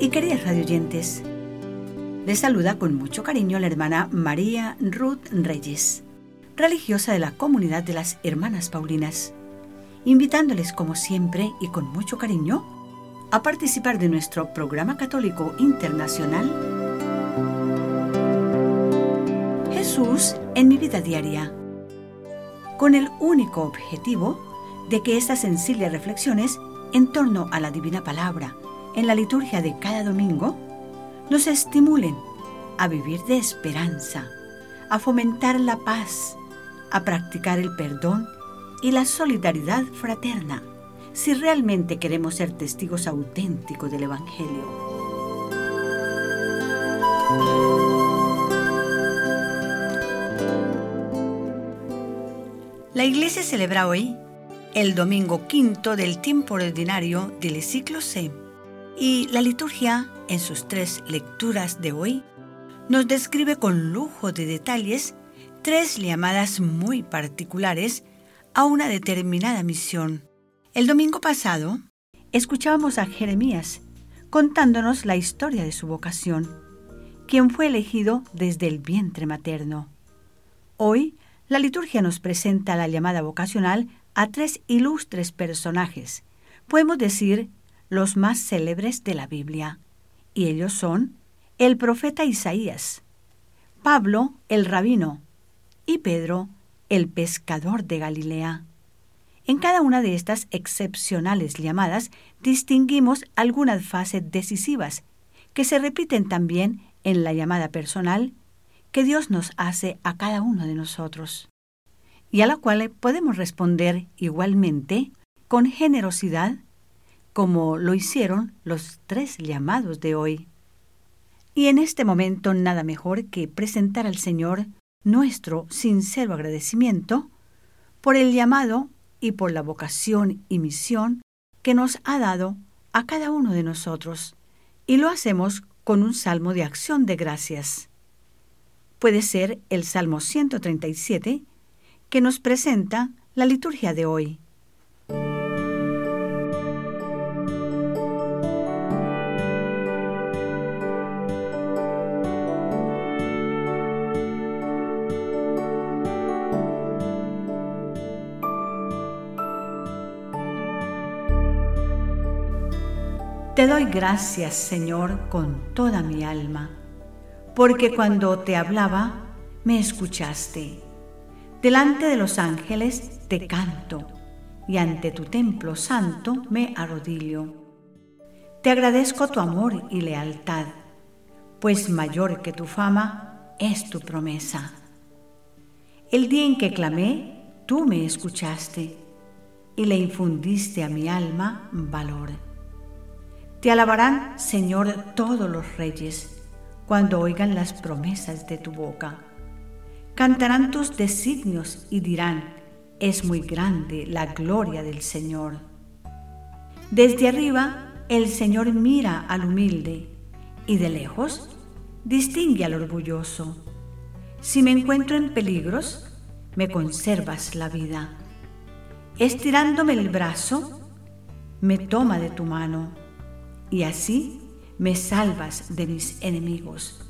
Y queridas radioyentes, les saluda con mucho cariño la hermana María Ruth Reyes, religiosa de la comunidad de las Hermanas Paulinas, invitándoles como siempre y con mucho cariño a participar de nuestro programa católico internacional Jesús en mi vida diaria, con el único objetivo de que estas sencillas reflexiones en torno a la divina palabra en la liturgia de cada domingo nos estimulen a vivir de esperanza, a fomentar la paz, a practicar el perdón y la solidaridad fraterna, si realmente queremos ser testigos auténticos del Evangelio. La Iglesia celebra hoy el domingo quinto del tiempo ordinario del ciclo C y la liturgia, en sus tres lecturas de hoy, nos describe con lujo de detalles tres llamadas muy particulares a una determinada misión. El domingo pasado, escuchábamos a Jeremías contándonos la historia de su vocación, quien fue elegido desde el vientre materno. Hoy, la liturgia nos presenta la llamada vocacional a tres ilustres personajes, podemos decir los más célebres de la Biblia, y ellos son el profeta Isaías, Pablo el rabino y Pedro el pescador de Galilea. En cada una de estas excepcionales llamadas distinguimos algunas fases decisivas que se repiten también en la llamada personal que Dios nos hace a cada uno de nosotros, y a la cual podemos responder igualmente con generosidad como lo hicieron los tres llamados de hoy. Y en este momento nada mejor que presentar al Señor nuestro sincero agradecimiento por el llamado y por la vocación y misión que nos ha dado a cada uno de nosotros, y lo hacemos con un salmo de acción de gracias. Puede ser el Salmo 137, que nos presenta la liturgia de hoy. Te doy gracias, Señor, con toda mi alma, porque cuando te hablaba, me escuchaste. Delante de los ángeles te canto, y ante tu templo santo me arrodillo. Te agradezco tu amor y lealtad, pues mayor que tu fama es tu promesa. El día en que clamé, tú me escuchaste y le infundiste a mi alma valor. Te alabarán, Señor, todos los reyes, cuando oigan las promesas de tu boca. Cantarán tus designios y dirán, es muy grande la gloria del Señor. Desde arriba, el Señor mira al humilde y de lejos distingue al orgulloso. Si me encuentro en peligros, me conservas la vida. Estirándome el brazo, me toma de tu mano y así me salvas de mis enemigos.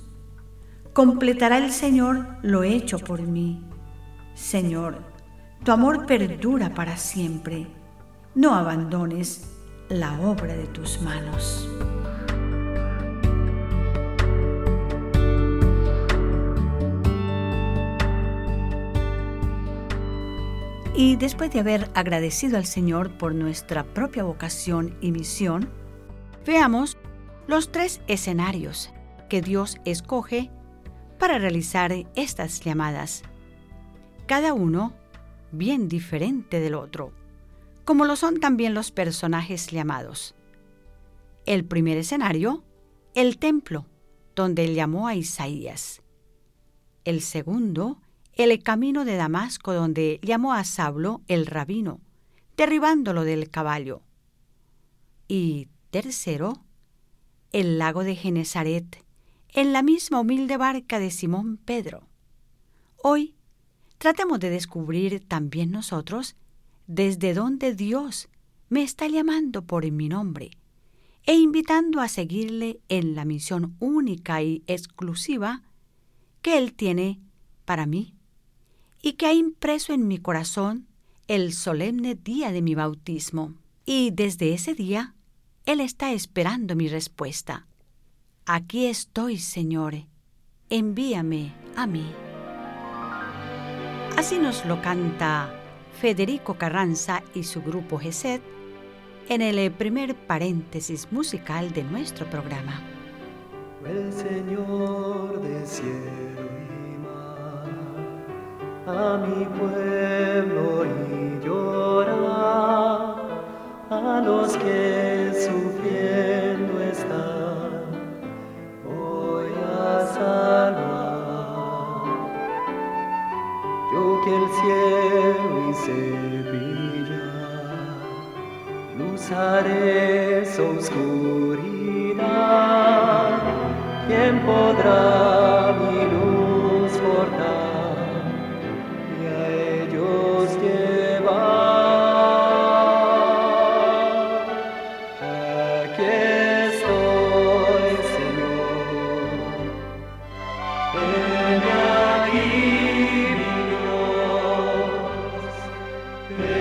Completará el Señor lo hecho por mí. Señor, tu amor perdura para siempre. No abandones la obra de tus manos. Y después de haber agradecido al Señor por nuestra propia vocación y misión, Veamos los tres escenarios que Dios escoge para realizar estas llamadas, cada uno bien diferente del otro, como lo son también los personajes llamados. El primer escenario, el templo, donde llamó a Isaías. El segundo, el camino de Damasco, donde llamó a Sablo el rabino, derribándolo del caballo. Y Tercero, el lago de Genezaret, en la misma humilde barca de Simón Pedro. Hoy tratemos de descubrir también nosotros desde dónde Dios me está llamando por mi nombre, e invitando a seguirle en la misión única y exclusiva que Él tiene para mí y que ha impreso en mi corazón el solemne día de mi bautismo. Y desde ese día, Él está esperando mi respuesta. Aquí estoy, Señor, envíame a mí. Así nos lo canta Federico Carranza y su grupo GESED en el primer paréntesis musical de nuestro programa. El Señor de cielo y mar a mi pueblo y llora a los que yo que el cielo y se haré su oscuridad. ¿Quién podrá Amen.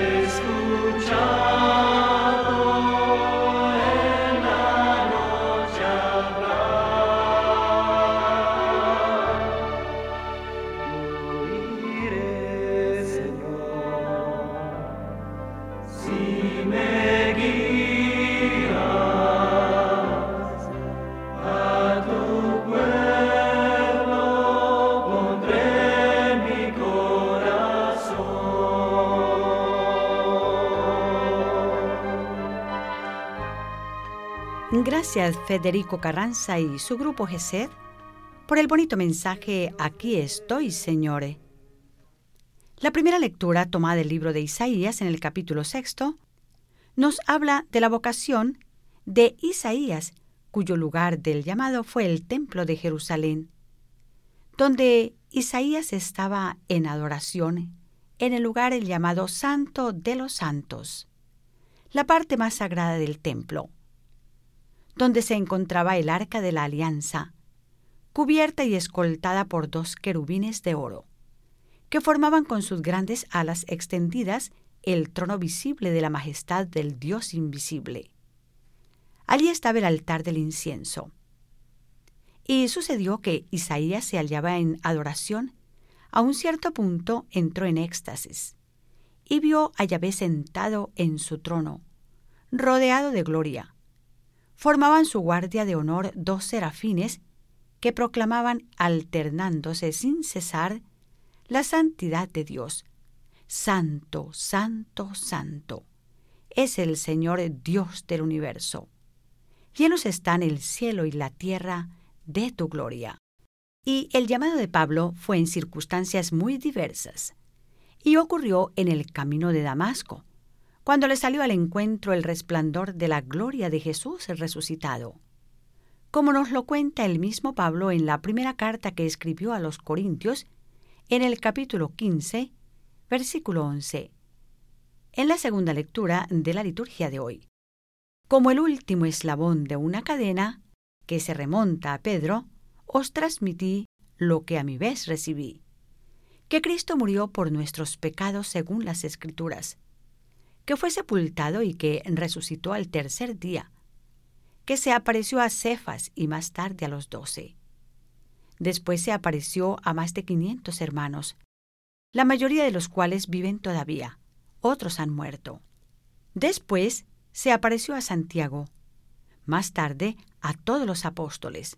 Gracias Federico Carranza y su grupo GESED por el bonito mensaje Aquí estoy, señores. La primera lectura, tomada del libro de Isaías en el capítulo sexto, nos habla de la vocación de Isaías, cuyo lugar del llamado fue el templo de Jerusalén, donde Isaías estaba en adoración, en el lugar el llamado Santo de los Santos, la parte más sagrada del templo donde se encontraba el arca de la alianza, cubierta y escoltada por dos querubines de oro, que formaban con sus grandes alas extendidas el trono visible de la majestad del Dios invisible. Allí estaba el altar del incienso. Y sucedió que Isaías se hallaba en adoración, a un cierto punto entró en éxtasis, y vio a Yahvé sentado en su trono, rodeado de gloria, formaban su guardia de honor dos serafines que proclamaban alternándose sin cesar la santidad de Dios. Santo, santo, santo. Es el Señor Dios del universo. Llenos están el cielo y la tierra de tu gloria. Y el llamado de Pablo fue en circunstancias muy diversas, y ocurrió en el camino de Damasco, cuando le salió al encuentro el resplandor de la gloria de Jesús el resucitado. Como nos lo cuenta el mismo Pablo en la primera carta que escribió a los Corintios, en el capítulo 15, versículo 11. En la segunda lectura de la liturgia de hoy. Como el último eslabón de una cadena que se remonta a Pedro, os transmití lo que a mi vez recibí, que Cristo murió por nuestros pecados según las Escrituras, que fue sepultado y que resucitó al tercer día, que se apareció a Cefas y más tarde a los doce. Después se apareció a más de quinientos hermanos, la mayoría de los cuales viven todavía, otros han muerto. Después se apareció a Santiago, más tarde a todos los apóstoles.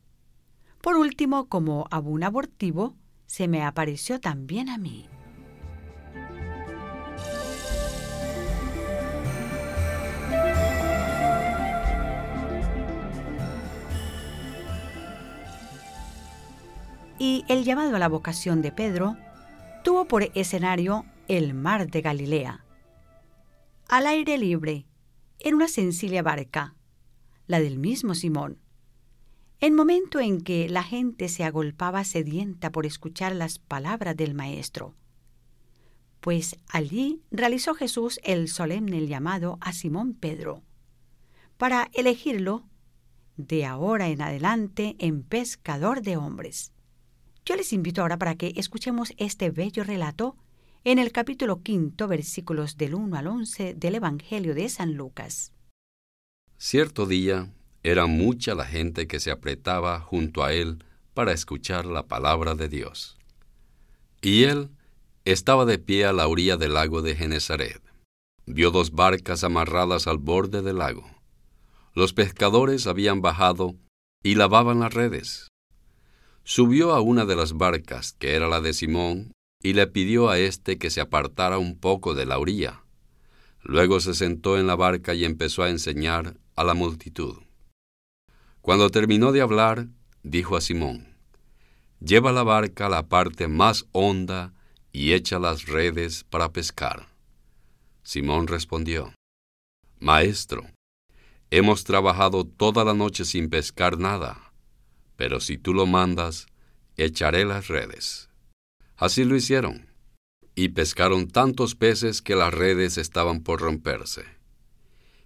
Por último, como a un abortivo, se me apareció también a mí. Y el llamado a la vocación de Pedro tuvo por escenario el mar de Galilea. Al aire libre, en una sencilla barca, la del mismo Simón. En momento en que la gente se agolpaba sedienta por escuchar las palabras del Maestro. Pues allí realizó Jesús el solemne llamado a Simón Pedro, para elegirlo de ahora en adelante en pescador de hombres. Yo les invito ahora para que escuchemos este bello relato en el capítulo quinto, versículos del 1 al 11 del Evangelio de San Lucas. Cierto día era mucha la gente que se apretaba junto a él para escuchar la palabra de Dios. Y él estaba de pie a la orilla del lago de Genezaret. Vio dos barcas amarradas al borde del lago. Los pescadores habían bajado y lavaban las redes. Subió a una de las barcas, que era la de Simón, y le pidió a éste que se apartara un poco de la orilla. Luego se sentó en la barca y empezó a enseñar a la multitud. Cuando terminó de hablar, dijo a Simón, Lleva la barca a la parte más honda y echa las redes para pescar. Simón respondió, Maestro, hemos trabajado toda la noche sin pescar nada, pero si tú lo mandas, echaré las redes. Así lo hicieron, y pescaron tantos peces que las redes estaban por romperse.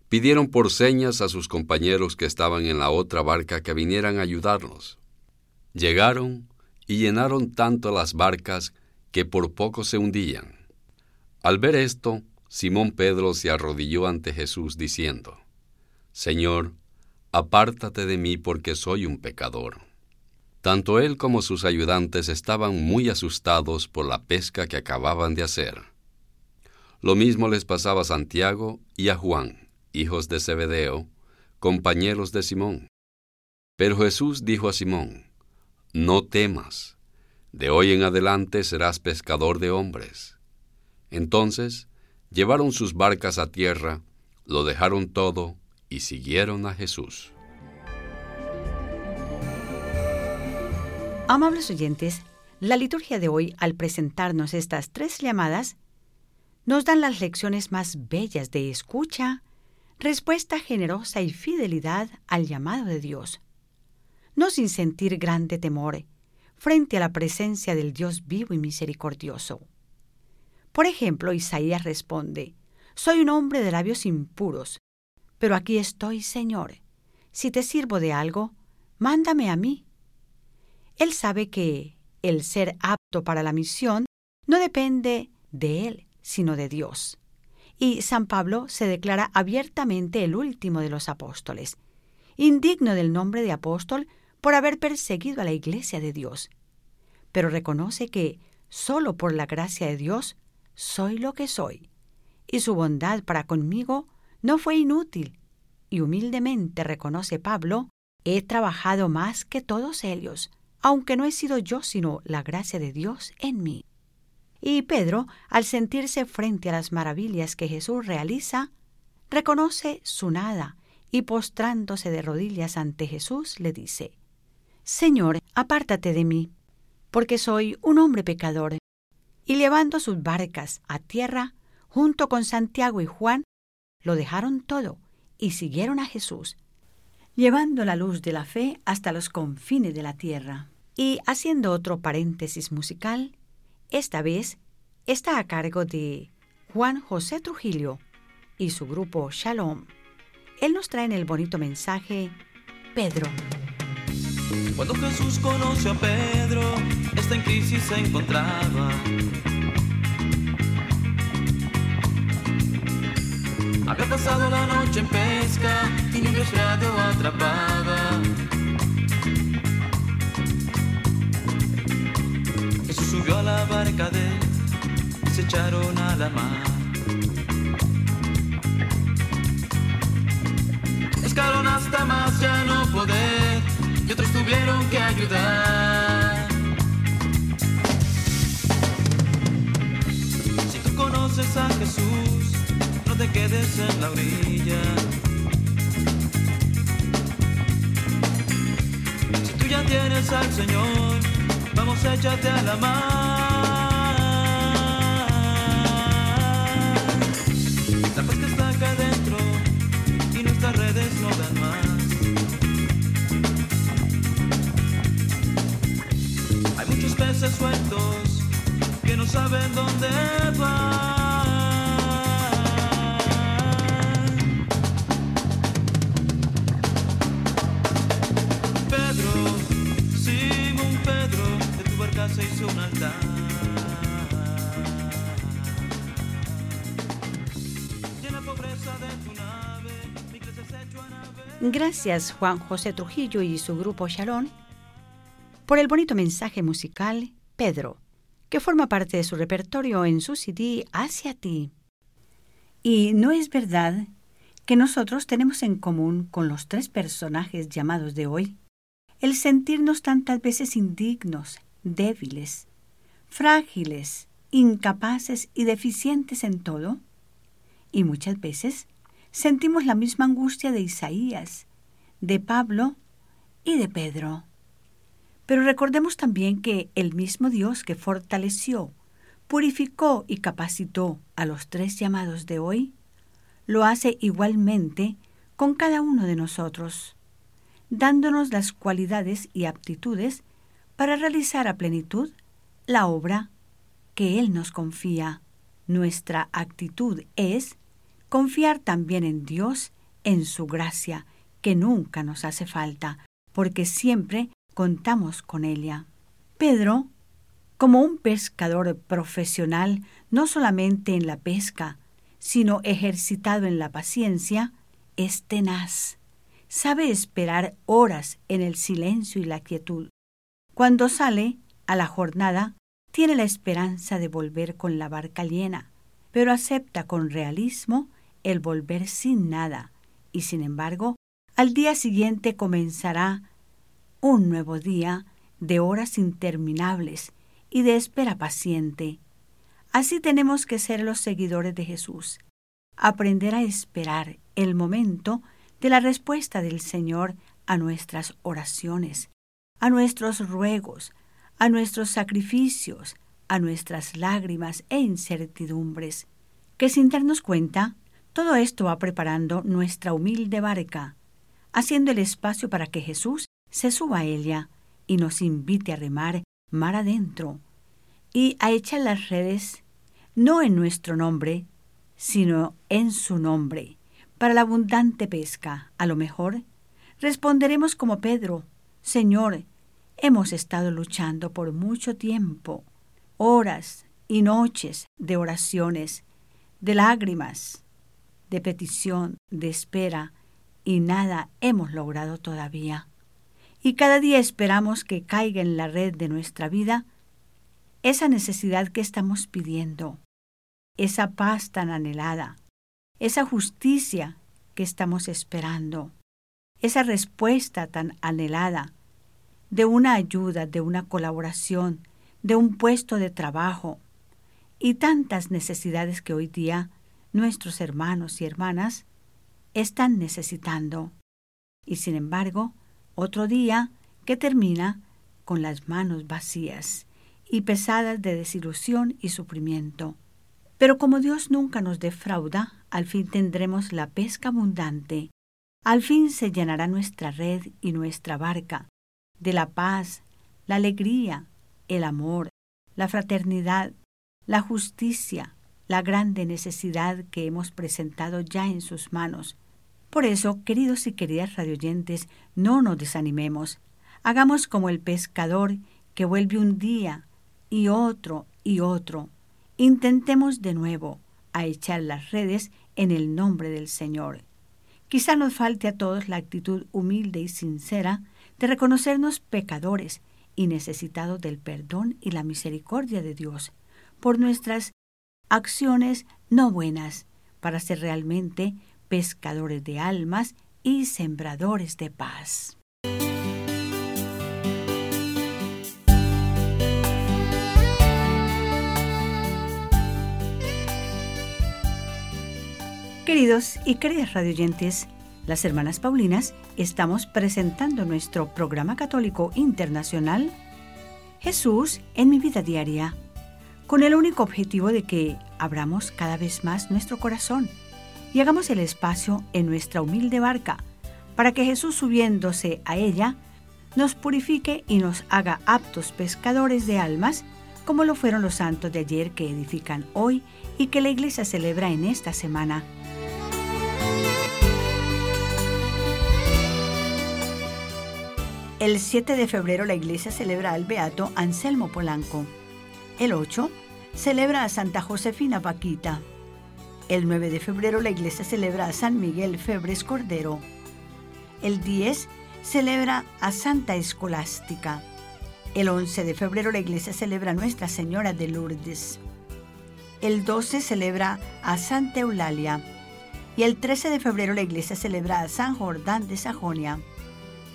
Pidieron por señas a sus compañeros que estaban en la otra barca que vinieran a ayudarlos. Llegaron y llenaron tanto las barcas que por poco se hundían. Al ver esto, Simón Pedro se arrodilló ante Jesús diciendo, Señor, apártate de mí porque soy un pecador. Tanto él como sus ayudantes estaban muy asustados por la pesca que acababan de hacer. Lo mismo les pasaba a Santiago y a Juan, hijos de Zebedeo, compañeros de Simón. Pero Jesús dijo a Simón, No temas, de hoy en adelante serás pescador de hombres. Entonces llevaron sus barcas a tierra, lo dejaron todo y siguieron a Jesús. Amables oyentes, la liturgia de hoy, al presentarnos estas tres llamadas, nos dan las lecciones más bellas de escucha, respuesta generosa y fidelidad al llamado de Dios. No sin sentir grande temor frente a la presencia del Dios vivo y misericordioso. Por ejemplo, Isaías responde, Soy un hombre de labios impuros, pero aquí estoy, Señor. Si te sirvo de algo, mándame a mí. Él sabe que el ser apto para la misión no depende de él, sino de Dios. Y San Pablo se declara abiertamente el último de los apóstoles, indigno del nombre de apóstol por haber perseguido a la iglesia de Dios. Pero reconoce que solo por la gracia de Dios soy lo que soy, y su bondad para conmigo no fue inútil, y humildemente reconoce Pablo, he trabajado más que todos ellos, aunque no he sido yo sino la gracia de Dios en mí. Y Pedro, al sentirse frente a las maravillas que Jesús realiza, reconoce su nada y postrándose de rodillas ante Jesús le dice, Señor, apártate de mí, porque soy un hombre pecador. Y llevando sus barcas a tierra, junto con Santiago y Juan, lo dejaron todo y siguieron a Jesús, llevando la luz de la fe hasta los confines de la tierra. Y haciendo otro paréntesis musical, esta vez está a cargo de Juan José Trujillo y su grupo Shalom. Él nos trae en el bonito mensaje Pedro. Cuando Jesús conoce a Pedro, está en crisis se encontraba. Había pasado la noche en pesca y ni un resfriado atrapaba. Jesús subió a la barca de él y se echaron a la mar. Escaron hasta más ya no poder y otros tuvieron que ayudar. Si tú conoces a Jesús, no te quedes en la orilla. Si tú ya tienes al Señor, vamos a echarte a la mar. La pesca está acá adentro y nuestras redes no dan más. Hay muchos peces sueltos que no saben dónde van. Gracias Juan José Trujillo y su grupo Shalom por el bonito mensaje musical Pedro, que forma parte de su repertorio en su CD Hacia ti. Y no es verdad que nosotros tenemos en común con los tres personajes llamados de hoy el sentirnos tantas veces indignos, débiles, frágiles, incapaces y deficientes en todo. Y muchas veces sentimos la misma angustia de Isaías, de Pablo y de Pedro. Pero recordemos también que el mismo Dios que fortaleció, purificó y capacitó a los tres llamados de hoy, lo hace igualmente con cada uno de nosotros, dándonos las cualidades y aptitudes para realizar a plenitud la obra que Él nos confía. Nuestra actitud es confiar también en Dios, en su gracia, que nunca nos hace falta, porque siempre contamos con ella. Pedro, como un pescador profesional, no solamente en la pesca, sino ejercitado en la paciencia, es tenaz. Sabe esperar horas en el silencio y la quietud. Cuando sale a la jornada, tiene la esperanza de volver con la barca llena, pero acepta con realismo el volver sin nada, y sin embargo, al día siguiente comenzará un nuevo día de horas interminables y de espera paciente. Así tenemos que ser los seguidores de Jesús, aprender a esperar el momento de la respuesta del Señor a nuestras oraciones, a nuestros ruegos, a nuestros sacrificios, a nuestras lágrimas e incertidumbres, que sin darnos cuenta todo esto va preparando nuestra humilde barca, haciendo el espacio para que Jesús se suba a ella y nos invite a remar mar adentro y a echar las redes no en nuestro nombre, sino en su nombre, para la abundante pesca. A lo mejor responderemos como Pedro, Señor, hemos estado luchando por mucho tiempo, horas y noches de oraciones, de lágrimas, de petición, de espera, y nada hemos logrado todavía. Y cada día esperamos que caiga en la red de nuestra vida esa necesidad que estamos pidiendo, esa paz tan anhelada, esa justicia que estamos esperando, esa respuesta tan anhelada de una ayuda, de una colaboración, de un puesto de trabajo y tantas necesidades que hoy día nuestros hermanos y hermanas están necesitando. Y sin embargo, otro día que termina con las manos vacías y pesadas de desilusión y sufrimiento. Pero como Dios nunca nos defrauda, al fin tendremos la pesca abundante. Al fin se llenará nuestra red y nuestra barca de la paz, la alegría, el amor, la fraternidad, la justicia, la grande necesidad que hemos presentado ya en sus manos. Por eso, queridos y queridas radioyentes, no nos desanimemos. Hagamos como el pescador que vuelve un día y otro y otro. Intentemos de nuevo a echar las redes en el nombre del Señor. Quizá nos falte a todos la actitud humilde y sincera de reconocernos pecadores y necesitados del perdón y la misericordia de Dios por nuestras acciones no buenas para ser realmente pescadores de almas y sembradores de paz. Queridos y queridas radioyentes, las hermanas Paulinas estamos presentando nuestro programa católico internacional Jesús en mi vida diaria con el único objetivo de que abramos cada vez más nuestro corazón y hagamos el espacio en nuestra humilde barca para que Jesús subiéndose a ella nos purifique y nos haga aptos pescadores de almas como lo fueron los santos de ayer que edifican hoy y que la iglesia celebra en esta semana. El 7 de febrero la iglesia celebra al beato Anselmo Polanco. El 8 celebra a Santa Josefina Paquita. El 9 de febrero la iglesia celebra a San Miguel Febres Cordero. El 10 celebra a Santa Escolástica. El 11 de febrero la iglesia celebra a Nuestra Señora de Lourdes. El 12 celebra a Santa Eulalia. Y el 13 de febrero la iglesia celebra a San Jordán de Sajonia.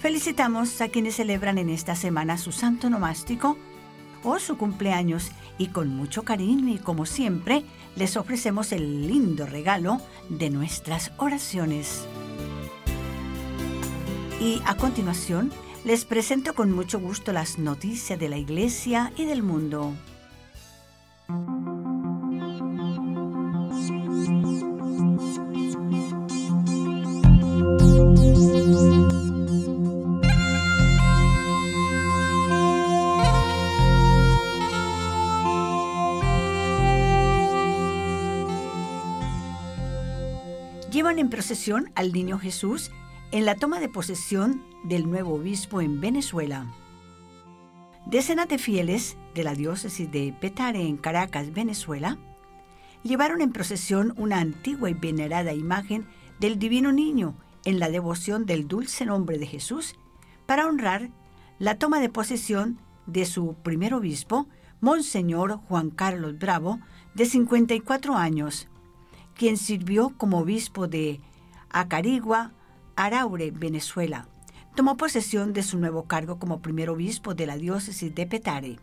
Felicitamos a quienes celebran en esta semana su santo nomástico o su cumpleaños y con mucho cariño y como siempre les ofrecemos el lindo regalo de nuestras oraciones. Y a continuación les presento con mucho gusto las noticias de la Iglesia y del mundo. Al niño Jesús en la toma de posesión del nuevo obispo en Venezuela. Decenas de fieles de la diócesis de Petare en Caracas, Venezuela, llevaron en procesión una antigua y venerada imagen del divino niño en la devoción del dulce nombre de Jesús para honrar la toma de posesión de su primer obispo, Monseñor Juan Carlos Bravo, de 54 años, quien sirvió como obispo de Acarigua, Araure, Venezuela. Tomó posesión de su nuevo cargo como primer obispo de la diócesis de Petare.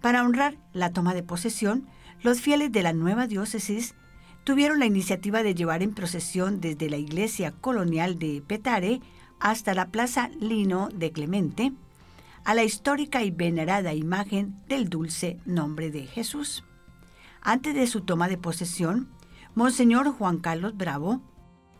Para honrar la toma de posesión, los fieles de la nueva diócesis tuvieron la iniciativa de llevar en procesión desde la iglesia colonial de Petare hasta la plaza Lino de Clemente a la histórica y venerada imagen del dulce nombre de Jesús. Antes de su toma de posesión, Monseñor Juan Carlos Bravo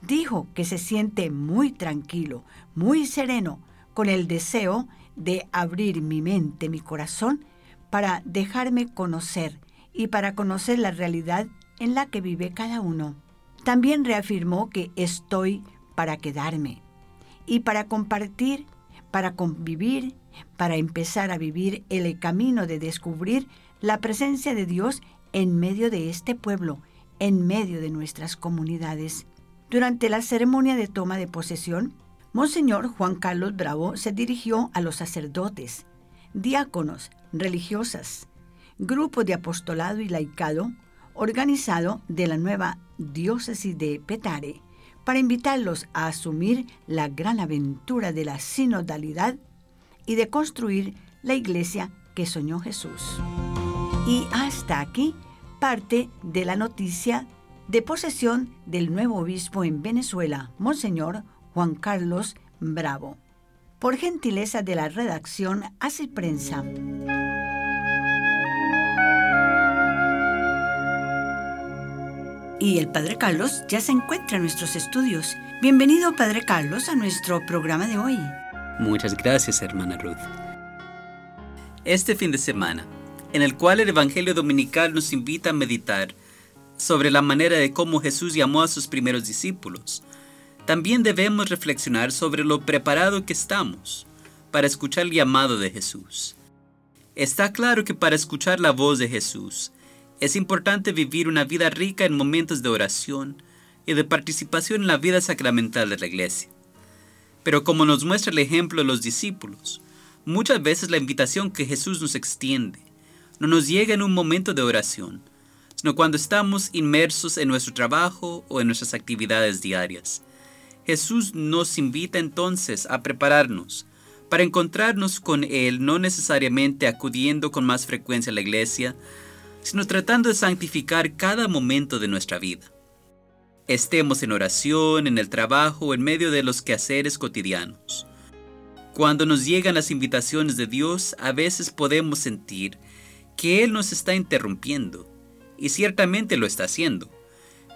dijo que se siente muy tranquilo, muy sereno, con el deseo de abrir mi mente, mi corazón, para dejarme conocer y para conocer la realidad en la que vive cada uno. También reafirmó que estoy para quedarme y para compartir, para convivir, para empezar a vivir el camino de descubrir la presencia de Dios en medio de este pueblo, en medio de nuestras comunidades. Durante la ceremonia de toma de posesión, Monseñor Juan Carlos Bravo se dirigió a los sacerdotes, diáconos, religiosas, grupo de apostolado y laicado organizado de la nueva diócesis de Petare para invitarlos a asumir la gran aventura de la sinodalidad y de construir la iglesia que soñó Jesús. Y hasta aquí parte de la noticia de posesión del nuevo obispo en Venezuela, Monseñor Juan Carlos Bravo. Por gentileza de la redacción, Así Prensa. Y el Padre Carlos ya se encuentra en nuestros estudios. Bienvenido, Padre Carlos, a nuestro programa de hoy. Muchas gracias, hermana Ruth. Este fin de semana, en el cual el Evangelio Dominical nos invita a meditar sobre la manera de cómo Jesús llamó a sus primeros discípulos, también debemos reflexionar sobre lo preparado que estamos para escuchar el llamado de Jesús. Está claro que para escuchar la voz de Jesús, es importante vivir una vida rica en momentos de oración y de participación en la vida sacramental de la iglesia. Pero como nos muestra el ejemplo de los discípulos, muchas veces la invitación que Jesús nos extiende no nos llega en un momento de oración, sino cuando estamos inmersos en nuestro trabajo o en nuestras actividades diarias. Jesús nos invita entonces a prepararnos para encontrarnos con Él, no necesariamente acudiendo con más frecuencia a la iglesia, sino tratando de santificar cada momento de nuestra vida. Estemos en oración, en el trabajo o en medio de los quehaceres cotidianos. Cuando nos llegan las invitaciones de Dios, a veces podemos sentir que Él nos está interrumpiendo, y ciertamente lo está haciendo.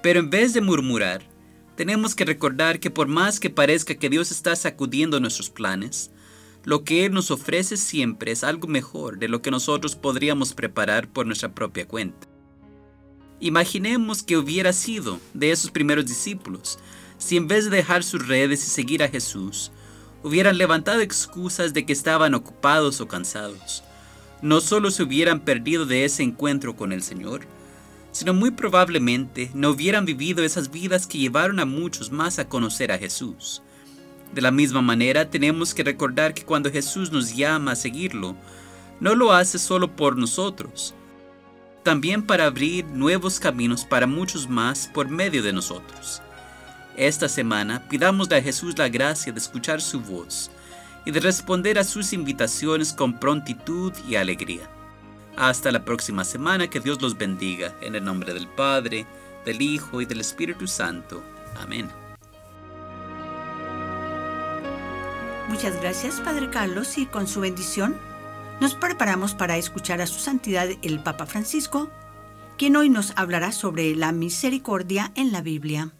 Pero en vez de murmurar, tenemos que recordar que por más que parezca que Dios está sacudiendo nuestros planes, lo que Él nos ofrece siempre es algo mejor de lo que nosotros podríamos preparar por nuestra propia cuenta. Imaginemos que hubiera sido de esos primeros discípulos si en vez de dejar sus redes y seguir a Jesús, hubieran levantado excusas de que estaban ocupados o cansados. No solo se hubieran perdido de ese encuentro con el Señor, sino muy probablemente no hubieran vivido esas vidas que llevaron a muchos más a conocer a Jesús. De la misma manera, tenemos que recordar que cuando Jesús nos llama a seguirlo, no lo hace solo por nosotros, también para abrir nuevos caminos para muchos más por medio de nosotros. Esta semana pidámosle a Jesús la gracia de escuchar su voz y de responder a sus invitaciones con prontitud y alegría. Hasta la próxima semana, que Dios los bendiga, en el nombre del Padre, del Hijo y del Espíritu Santo. Amén. Muchas gracias, Padre Carlos, y con su bendición nos preparamos para escuchar a su santidad el Papa Francisco, quien hoy nos hablará sobre la misericordia en la Biblia.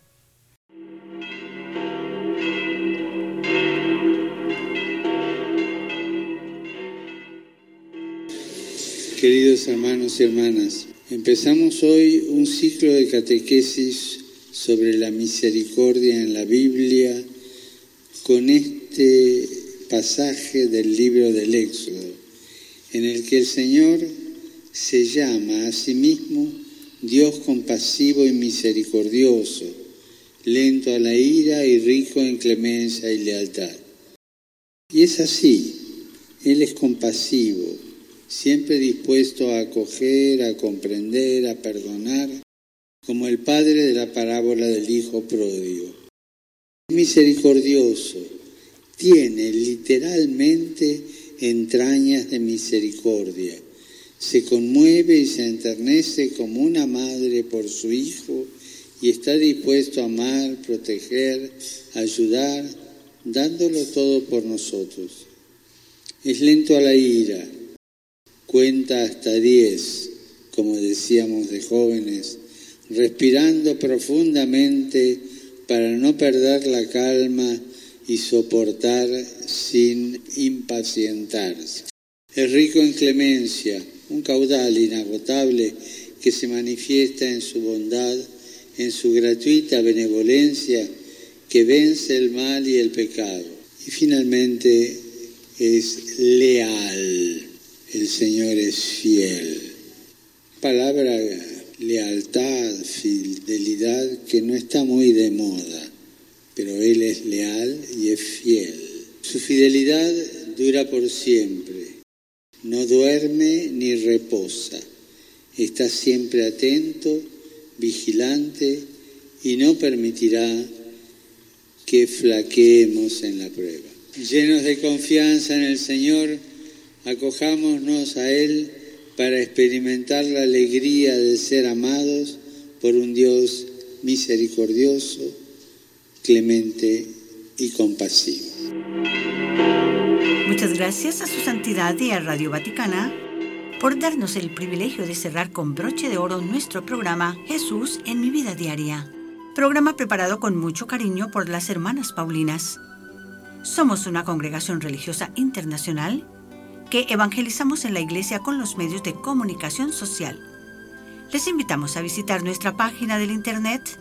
Queridos hermanos y hermanas, empezamos hoy un ciclo de catequesis sobre la misericordia en la Biblia con este pasaje del libro del Éxodo, en el que el Señor se llama a sí mismo Dios compasivo y misericordioso, lento a la ira y rico en clemencia y lealtad. Y es así, Él es compasivo, siempre dispuesto a acoger, a comprender, a perdonar, como el padre de la parábola del Hijo pródigo. Misericordioso, tiene literalmente entrañas de misericordia. Se conmueve y se enternece como una madre por su hijo y está dispuesto a amar, proteger, ayudar, dándolo todo por nosotros. Es lento a la ira, cuenta hasta diez, como decíamos de jóvenes, respirando profundamente para no perder la calma y soportar sin impacientarse. Es rico en clemencia, un caudal inagotable que se manifiesta en su bondad, en su gratuita benevolencia que vence el mal y el pecado. Y finalmente es leal. El Señor es fiel. Palabra lealtad, fidelidad que no está muy de moda pero Él es leal y es fiel. Su fidelidad dura por siempre, no duerme ni reposa, está siempre atento, vigilante y no permitirá que flaqueemos en la prueba. Llenos de confianza en el Señor, acojámonos a Él para experimentar la alegría de ser amados por un Dios misericordioso clemente y compasivo. Muchas gracias a su santidad y a Radio Vaticana por darnos el privilegio de cerrar con broche de oro nuestro programa Jesús en mi vida diaria. Programa preparado con mucho cariño por las hermanas Paulinas. Somos una congregación religiosa internacional que evangelizamos en la iglesia con los medios de comunicación social. Les invitamos a visitar nuestra página del internet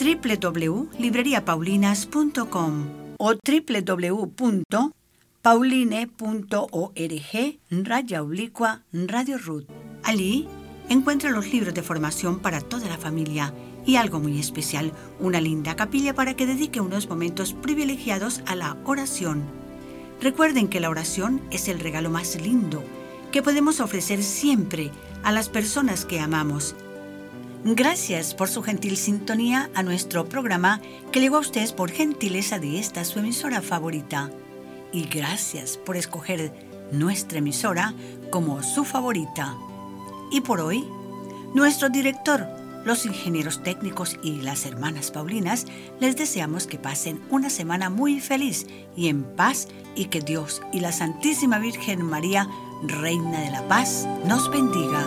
www.libreriapaulinas.com o www.pauline.org raya oblicua Radio Ruth. Allí encuentra los libros de formación para toda la familia y algo muy especial, una linda capilla para que dedique unos momentos privilegiados a la oración. Recuerden que la oración es el regalo más lindo que podemos ofrecer siempre a las personas que amamos Gracias por su gentil sintonía a nuestro programa que llegó a ustedes por gentileza de esta su emisora favorita. Y gracias por escoger nuestra emisora como su favorita. Y por hoy, nuestro director, los ingenieros técnicos y las hermanas Paulinas les deseamos que pasen una semana muy feliz y en paz y que Dios y la Santísima Virgen María, Reina de la Paz, nos bendiga.